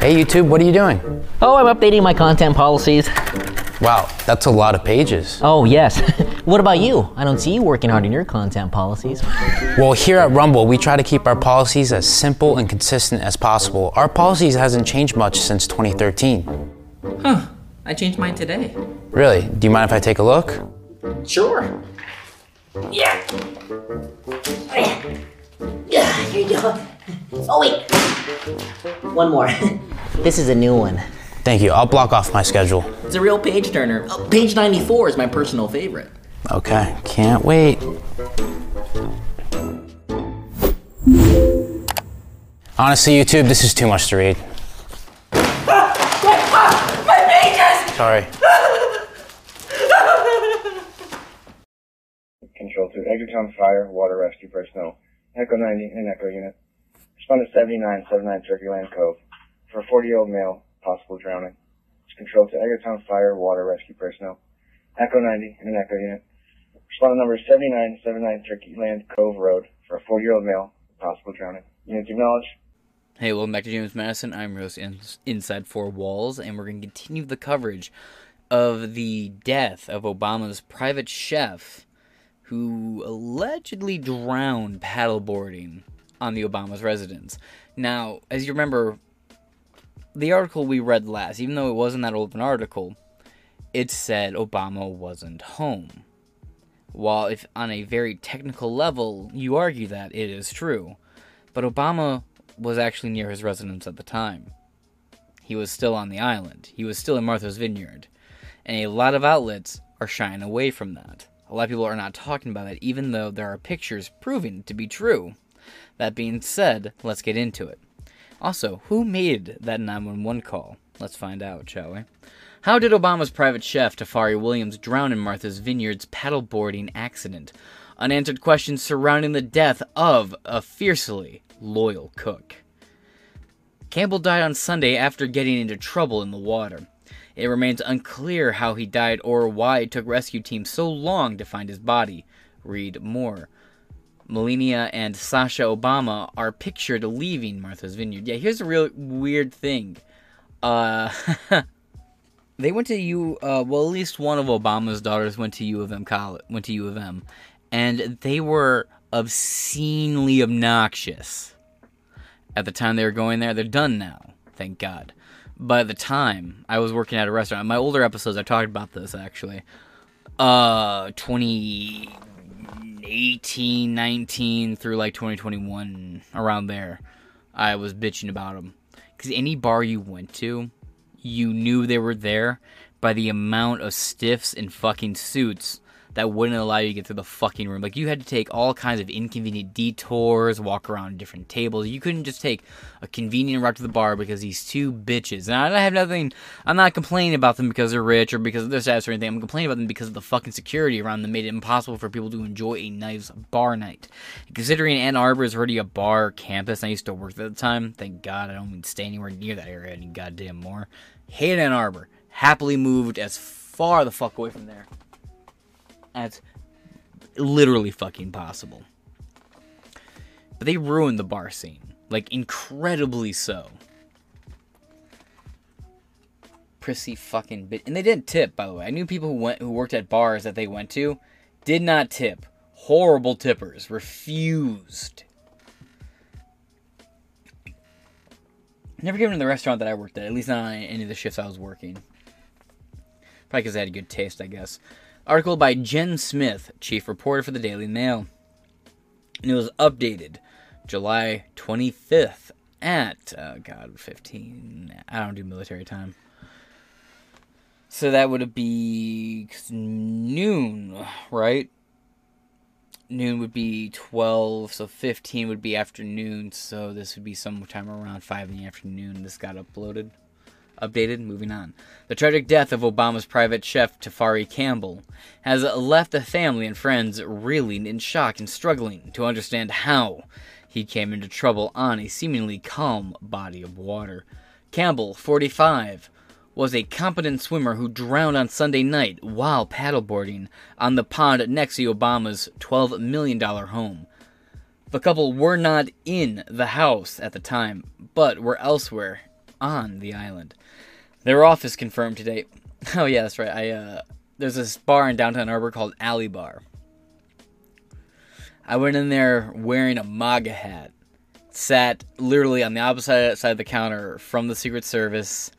Hey YouTube, what are you doing? Oh, I'm updating my content policies. Wow, that's a lot of pages. Oh, yes. what about you? I don't see you working hard on your content policies. Well, here at Rumble, we try to keep our policies as simple and consistent as possible. Our policies hasn't changed much since 2013. Huh. I changed mine today. Really? Do you mind if I take a look? Sure. Yeah. Yeah, here you go. Oh, wait. One more. this is a new one. Thank you. I'll block off my schedule. It's a real page turner. Oh, page 94 is my personal favorite. Okay, can't wait. Honestly, YouTube, this is too much to read. My pages! Sorry. Control to on Fire, Water Rescue Personnel, Echo 90 and Echo Unit. Respond to 7979 Turkey Land Cove for a 40 year old male, possible drowning. Control to Edgartown Fire, Water Rescue Personnel, Echo 90 and Echo Unit. Respond to number 7979 Turkey Land Cove Road for a 40 year old male, possible drowning. Units acknowledge. Hey, welcome back to James Madison. I'm Rose in- Inside Four Walls, and we're going to continue the coverage of the death of Obama's private chef who allegedly drowned paddleboarding on the Obama's residence. Now, as you remember, the article we read last, even though it wasn't that old an article, it said Obama wasn't home. While if on a very technical level you argue that it is true, but Obama was actually near his residence at the time. He was still on the island. He was still in Martha's Vineyard. And a lot of outlets are shying away from that. A lot of people are not talking about it, even though there are pictures proving it to be true. That being said, let's get into it. Also, who made that 911 call? Let's find out, shall we? How did Obama's private chef, Tafari Williams, drown in Martha's Vineyard's paddleboarding accident? Unanswered questions surrounding the death of a fiercely loyal cook. Campbell died on Sunday after getting into trouble in the water. It remains unclear how he died or why it took rescue teams so long to find his body. Read more. Melania and Sasha Obama are pictured leaving Martha's Vineyard. Yeah, here's a real weird thing. Uh, they went to U. Uh, well, at least one of Obama's daughters went to U of M college. Went to U of M, and they were obscenely obnoxious at the time they were going there. They're done now, thank God. By the time, I was working at a restaurant. My older episodes, I talked about this actually. Uh, 2018, 19 through like 2021, around there, I was bitching about them. Because any bar you went to, you knew they were there by the amount of stiffs in fucking suits that wouldn't allow you to get to the fucking room. Like you had to take all kinds of inconvenient detours, walk around different tables. You couldn't just take a convenient route to the bar because these two bitches. And I have nothing. I'm not complaining about them because they're rich or because of their status or anything. I'm complaining about them because of the fucking security around them made it impossible for people to enjoy a nice bar night. Considering Ann Arbor is already a bar campus, I used to work at the time. Thank God I don't even stay anywhere near that area any goddamn more. Hate Ann Arbor. Happily moved as far the fuck away from there as literally fucking possible. But they ruined the bar scene. Like, incredibly so. Prissy fucking bit. And they didn't tip, by the way. I knew people who went who worked at bars that they went to did not tip. Horrible tippers. Refused. Never given in the restaurant that I worked at, at least not on any of the shifts I was working. Probably because I had a good taste, I guess. Article by Jen Smith, chief reporter for the Daily Mail. And it was updated July 25th at, oh God, 15. I don't do military time. So that would be noon, right? Noon would be 12, so 15 would be afternoon, so this would be sometime around 5 in the afternoon. This got uploaded updated. Moving on. The tragic death of Obama's private chef, Tafari Campbell, has left the family and friends reeling in shock and struggling to understand how he came into trouble on a seemingly calm body of water. Campbell, 45, was a competent swimmer who drowned on Sunday night while paddleboarding on the pond next to Obama's $12 million home. The couple were not in the house at the time, but were elsewhere on the island. Their office confirmed today. Oh yeah, that's right. I uh, there's this bar in downtown Arbor called Alley Bar. I went in there wearing a MAGA hat. Sat literally on the opposite side of the counter from the Secret Service.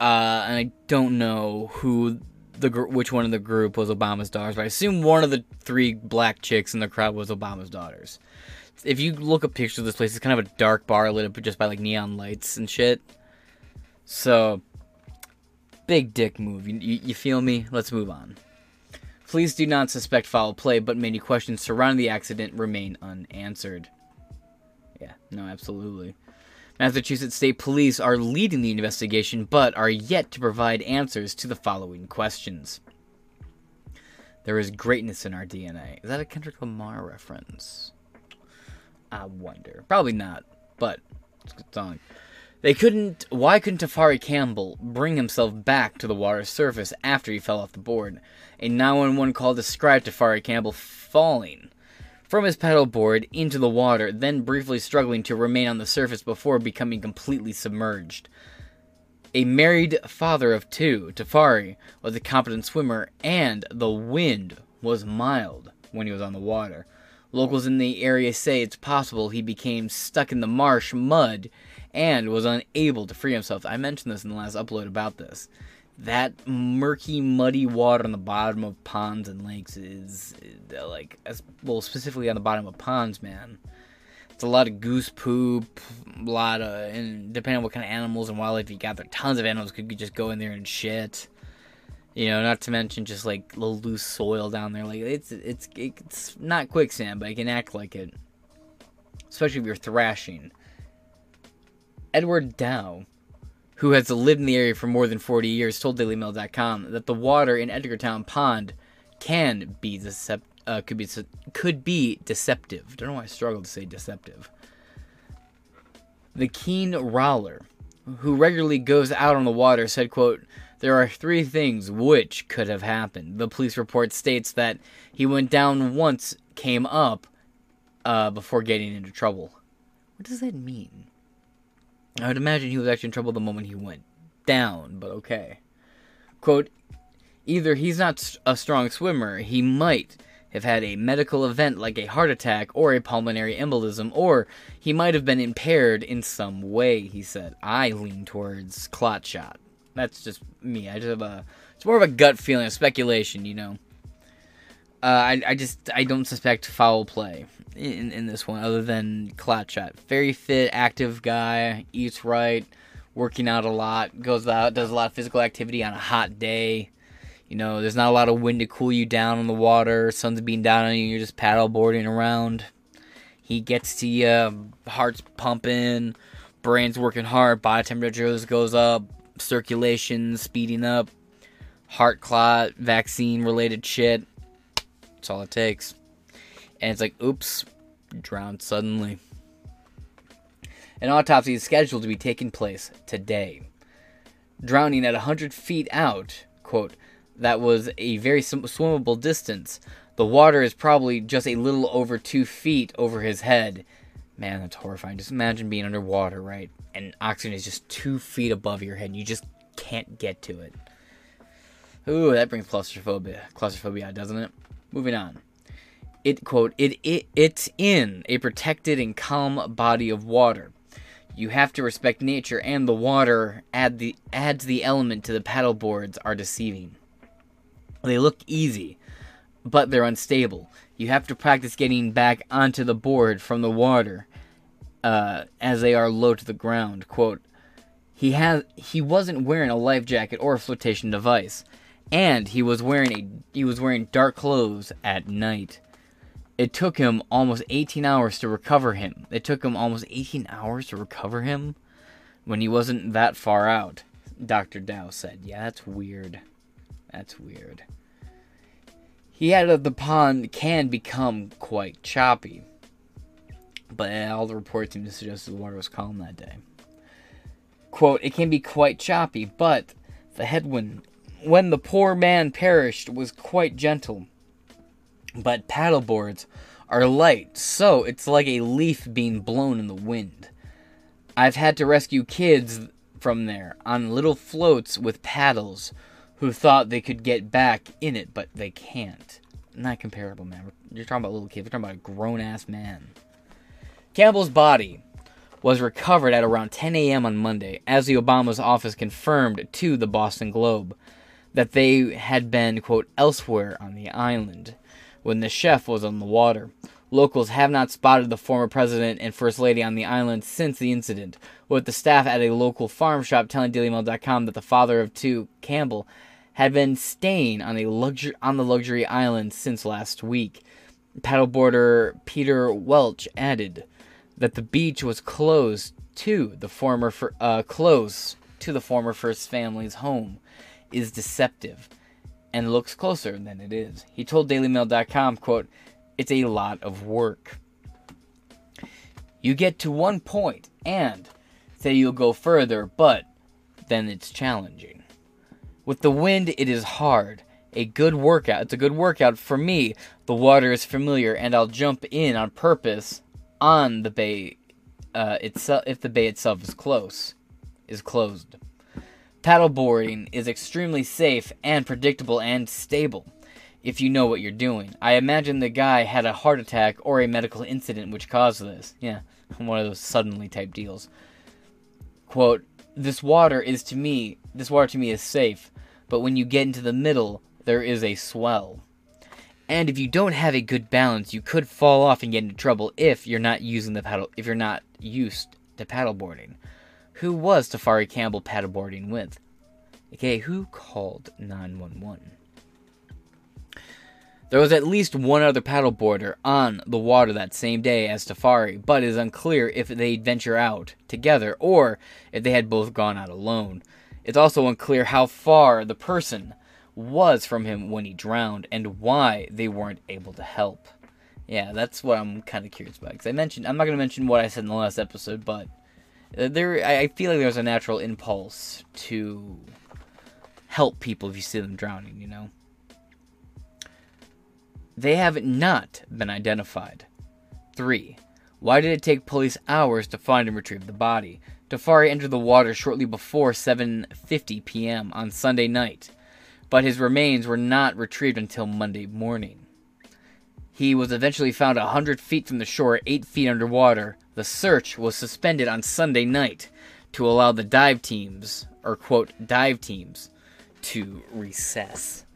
Uh, and I don't know who the gr- which one of the group was Obama's daughters, but I assume one of the three black chicks in the crowd was Obama's daughters. If you look up pictures of this place, it's kind of a dark bar lit up just by like neon lights and shit. So, big dick move. You, you, you feel me? Let's move on. Police do not suspect foul play, but many questions surrounding the accident remain unanswered. Yeah, no, absolutely. Massachusetts State Police are leading the investigation, but are yet to provide answers to the following questions. There is greatness in our DNA. Is that a Kendrick Lamar reference? I wonder. Probably not, but it's a good song. They couldn't. Why couldn't Tafari Campbell bring himself back to the water's surface after he fell off the board? A 911 call described Tafari Campbell falling from his paddleboard into the water, then briefly struggling to remain on the surface before becoming completely submerged. A married father of two, Tafari was a competent swimmer, and the wind was mild when he was on the water. Locals in the area say it's possible he became stuck in the marsh mud and was unable to free himself. I mentioned this in the last upload about this. That murky, muddy water on the bottom of ponds and lakes is, uh, like, well, specifically on the bottom of ponds, man. It's a lot of goose poop, a lot of, and depending on what kind of animals and wildlife you got, there tons of animals could just go in there and shit. You know, not to mention just like the loose soil down there. Like it's it's it's not quicksand, but it can act like it. Especially if you're thrashing. Edward Dow, who has lived in the area for more than 40 years, told DailyMail.com that the water in Edgartown Pond can be uh, could be could be deceptive. Don't know why I struggle to say deceptive. The keen Rowler, who regularly goes out on the water, said, "quote There are three things which could have happened." The police report states that he went down once, came up, uh, before getting into trouble. What does that mean? I would imagine he was actually in trouble the moment he went down, but okay. Quote, either he's not a strong swimmer, he might have had a medical event like a heart attack or a pulmonary embolism, or he might have been impaired in some way, he said. I lean towards clot shot. That's just me. I just have a, it's more of a gut feeling, a speculation, you know. Uh, I, I just, I don't suspect foul play in, in this one other than clot shot. Very fit, active guy, eats right, working out a lot, goes out, does a lot of physical activity on a hot day. You know, there's not a lot of wind to cool you down on the water. Sun's beating down on you. You're just paddleboarding around. He gets to you, heart's pumping, brain's working hard, body temperature goes up, circulation speeding up, heart clot, vaccine related shit. That's all it takes. And it's like, oops, drowned suddenly. An autopsy is scheduled to be taking place today. Drowning at 100 feet out, quote, that was a very swimmable distance. The water is probably just a little over two feet over his head. Man, that's horrifying. Just imagine being underwater, right? And oxygen is just two feet above your head, and you just can't get to it. Ooh, that brings claustrophobia. Claustrophobia, doesn't it? Moving on. It quote it, it it's in a protected and calm body of water. You have to respect nature, and the water add the adds the element to the paddle boards are deceiving. They look easy, but they're unstable. You have to practice getting back onto the board from the water, uh, as they are low to the ground. Quote, he has he wasn't wearing a life jacket or a flotation device, and he was wearing a he was wearing dark clothes at night. It took him almost 18 hours to recover him. It took him almost 18 hours to recover him when he wasn't that far out. Dr. Dow said, "Yeah, that's weird. That's weird." He added the pond can become quite choppy, but all the reports seem to suggest the water was calm that day. Quote, it can be quite choppy, but the headwind when the poor man perished was quite gentle. But paddleboards are light, so it's like a leaf being blown in the wind. I've had to rescue kids from there on little floats with paddles who thought they could get back in it, but they can't. Not comparable, man. You're talking about little kids. We're talking about a grown ass man. Campbell's body was recovered at around 10 a.m. on Monday, as the Obama's office confirmed to the Boston Globe that they had been, quote, elsewhere on the island when the chef was on the water. Locals have not spotted the former president and first lady on the island since the incident, with the staff at a local farm shop telling DailyMail.com that the father of two, Campbell, had been staying on a on the luxury island since last week. Paddleboarder Peter Welch added that the beach was closed to the former uh, close to the former first family's home is deceptive and looks closer than it is. He told DailyMail.com, quote, it's a lot of work. You get to one point and say you'll go further, but then it's challenging. With the wind, it is hard. A good workout. It's a good workout for me. The water is familiar, and I'll jump in on purpose on the bay uh, itself if the bay itself is close, is closed. Paddleboarding is extremely safe and predictable and stable if you know what you're doing. I imagine the guy had a heart attack or a medical incident which caused this. Yeah, one of those suddenly type deals. Quote, this water is to me, this water to me is safe, but when you get into the middle, there is a swell. And if you don't have a good balance, you could fall off and get into trouble if you're not using the paddle, if you're not used to paddleboarding. Who was Tafari Campbell paddleboarding with? Okay, who called 911? There was at least one other paddleboarder on the water that same day as Tafari, but it is unclear if they'd venture out together or if they had both gone out alone. It's also unclear how far the person was from him when he drowned and why they weren't able to help. Yeah, that's what I'm kind of curious about. Because I mentioned, I'm not going to mention what I said in the last episode, but Uh, there, I feel like there's a natural impulse to help people if you see them drowning. You know. They have not been identified. 3. Why did it take police hours to find and retrieve the body? Tafari entered the water shortly before 7:50 p.m. on Sunday night, but his remains were not retrieved until Monday morning. He was eventually found 100 feet from the shore, 8 feet underwater. The search was suspended on Sunday night to allow the dive teams, or quote, dive teams, to recess.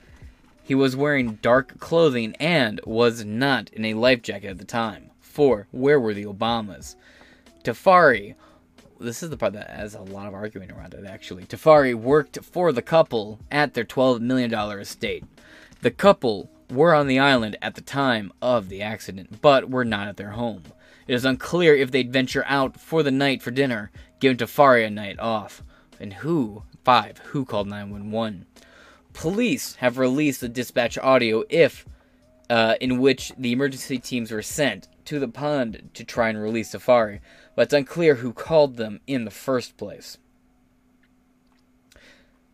He was wearing dark clothing and was not in a life jacket at the time. 4. Where were the Obamas? Tafari, this is the part that has a lot of arguing around it actually. Tafari worked for the couple at their $12 million estate. The couple were on the island at the time of the accident, but were not at their home. It is unclear if they'd venture out for the night for dinner, giving Tafari a night off. And who, 5, who called 911? Police have released the dispatch audio if uh, in which the emergency teams were sent to the pond to try and release Tafari, but it's unclear who called them in the first place.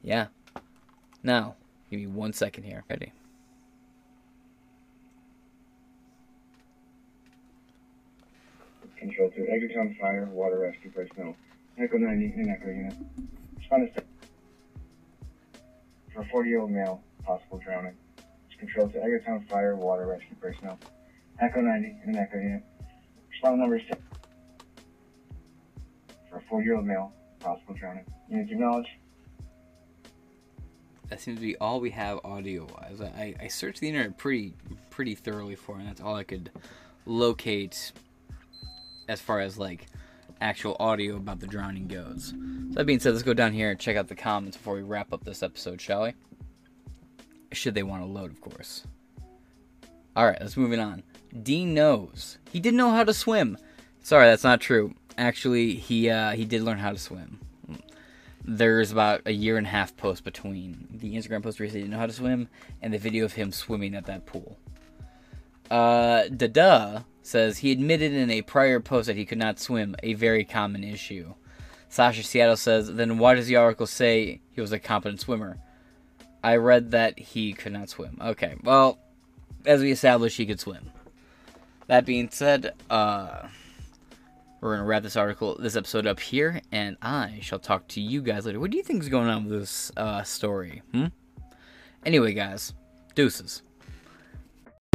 Yeah. Now, give me one second here. Ready? Control to Edgartown Fire, Water Rescue Personnel. Echo 90 and Echo Unit. Respond to for a 40 year old male, possible drowning. Control to Edgartown Fire Water Rescue Personnel. Echo 90 and Echo Unit. Respond number 6 for a 40 year old male, possible drowning. Unit acknowledge. That seems to be all we have audio wise. I, I searched the internet pretty pretty thoroughly for, and that's all I could locate as far as like actual audio about the drowning goes. So that being said, let's go down here and check out the comments before we wrap up this episode, shall we? Should they want to load, of course. Alright, let's moving on. Dean knows. He didn't know how to swim. Sorry, that's not true. Actually, he uh, he did learn how to swim. There's about a year and a half post between the Instagram post where he said he didn't know how to swim and the video of him swimming at that pool. Uh, Dada says he admitted in a prior post that he could not swim, a very common issue. Sasha Seattle says, then why does the article say he was a competent swimmer? I read that he could not swim. Okay, well, as we established, he could swim. That being said, uh, we're gonna wrap this article, this episode up here, and I shall talk to you guys later. What do you think is going on with this uh, story? Hmm. Anyway, guys, deuces.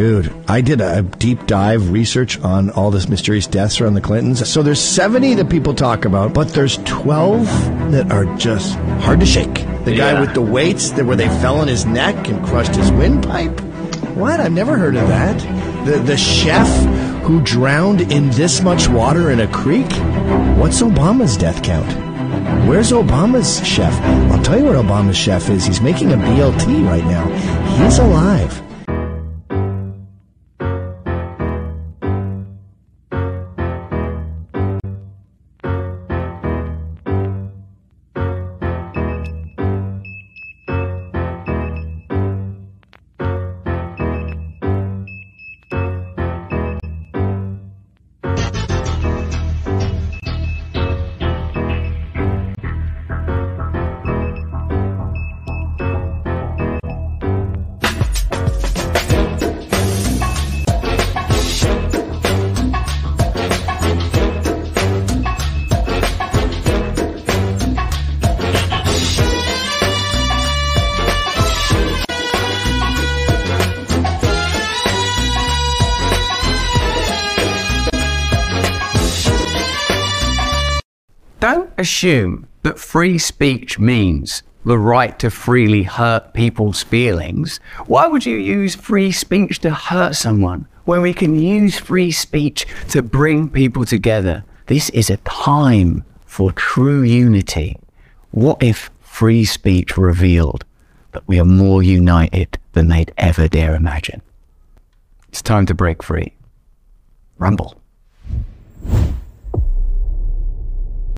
Dude, I did a deep dive research on all this mysterious deaths around the Clintons. So there's 70 that people talk about, but there's 12 that are just hard to shake. The guy Yeah. with the weights that where they fell on his neck and crushed his windpipe. What? I've never heard of that. The the chef who drowned in this much water in a creek. What's Obama's death count? Where's Obama's chef? I'll tell you what Obama's chef is. He's making a BLT right now. He's alive. Don't assume that free speech means the right to freely hurt people's feelings. Why would you use free speech to hurt someone when we can use free speech to bring people together? This is a time for true unity. What if free speech revealed that we are more united than they'd ever dare imagine? It's time to break free. Rumble.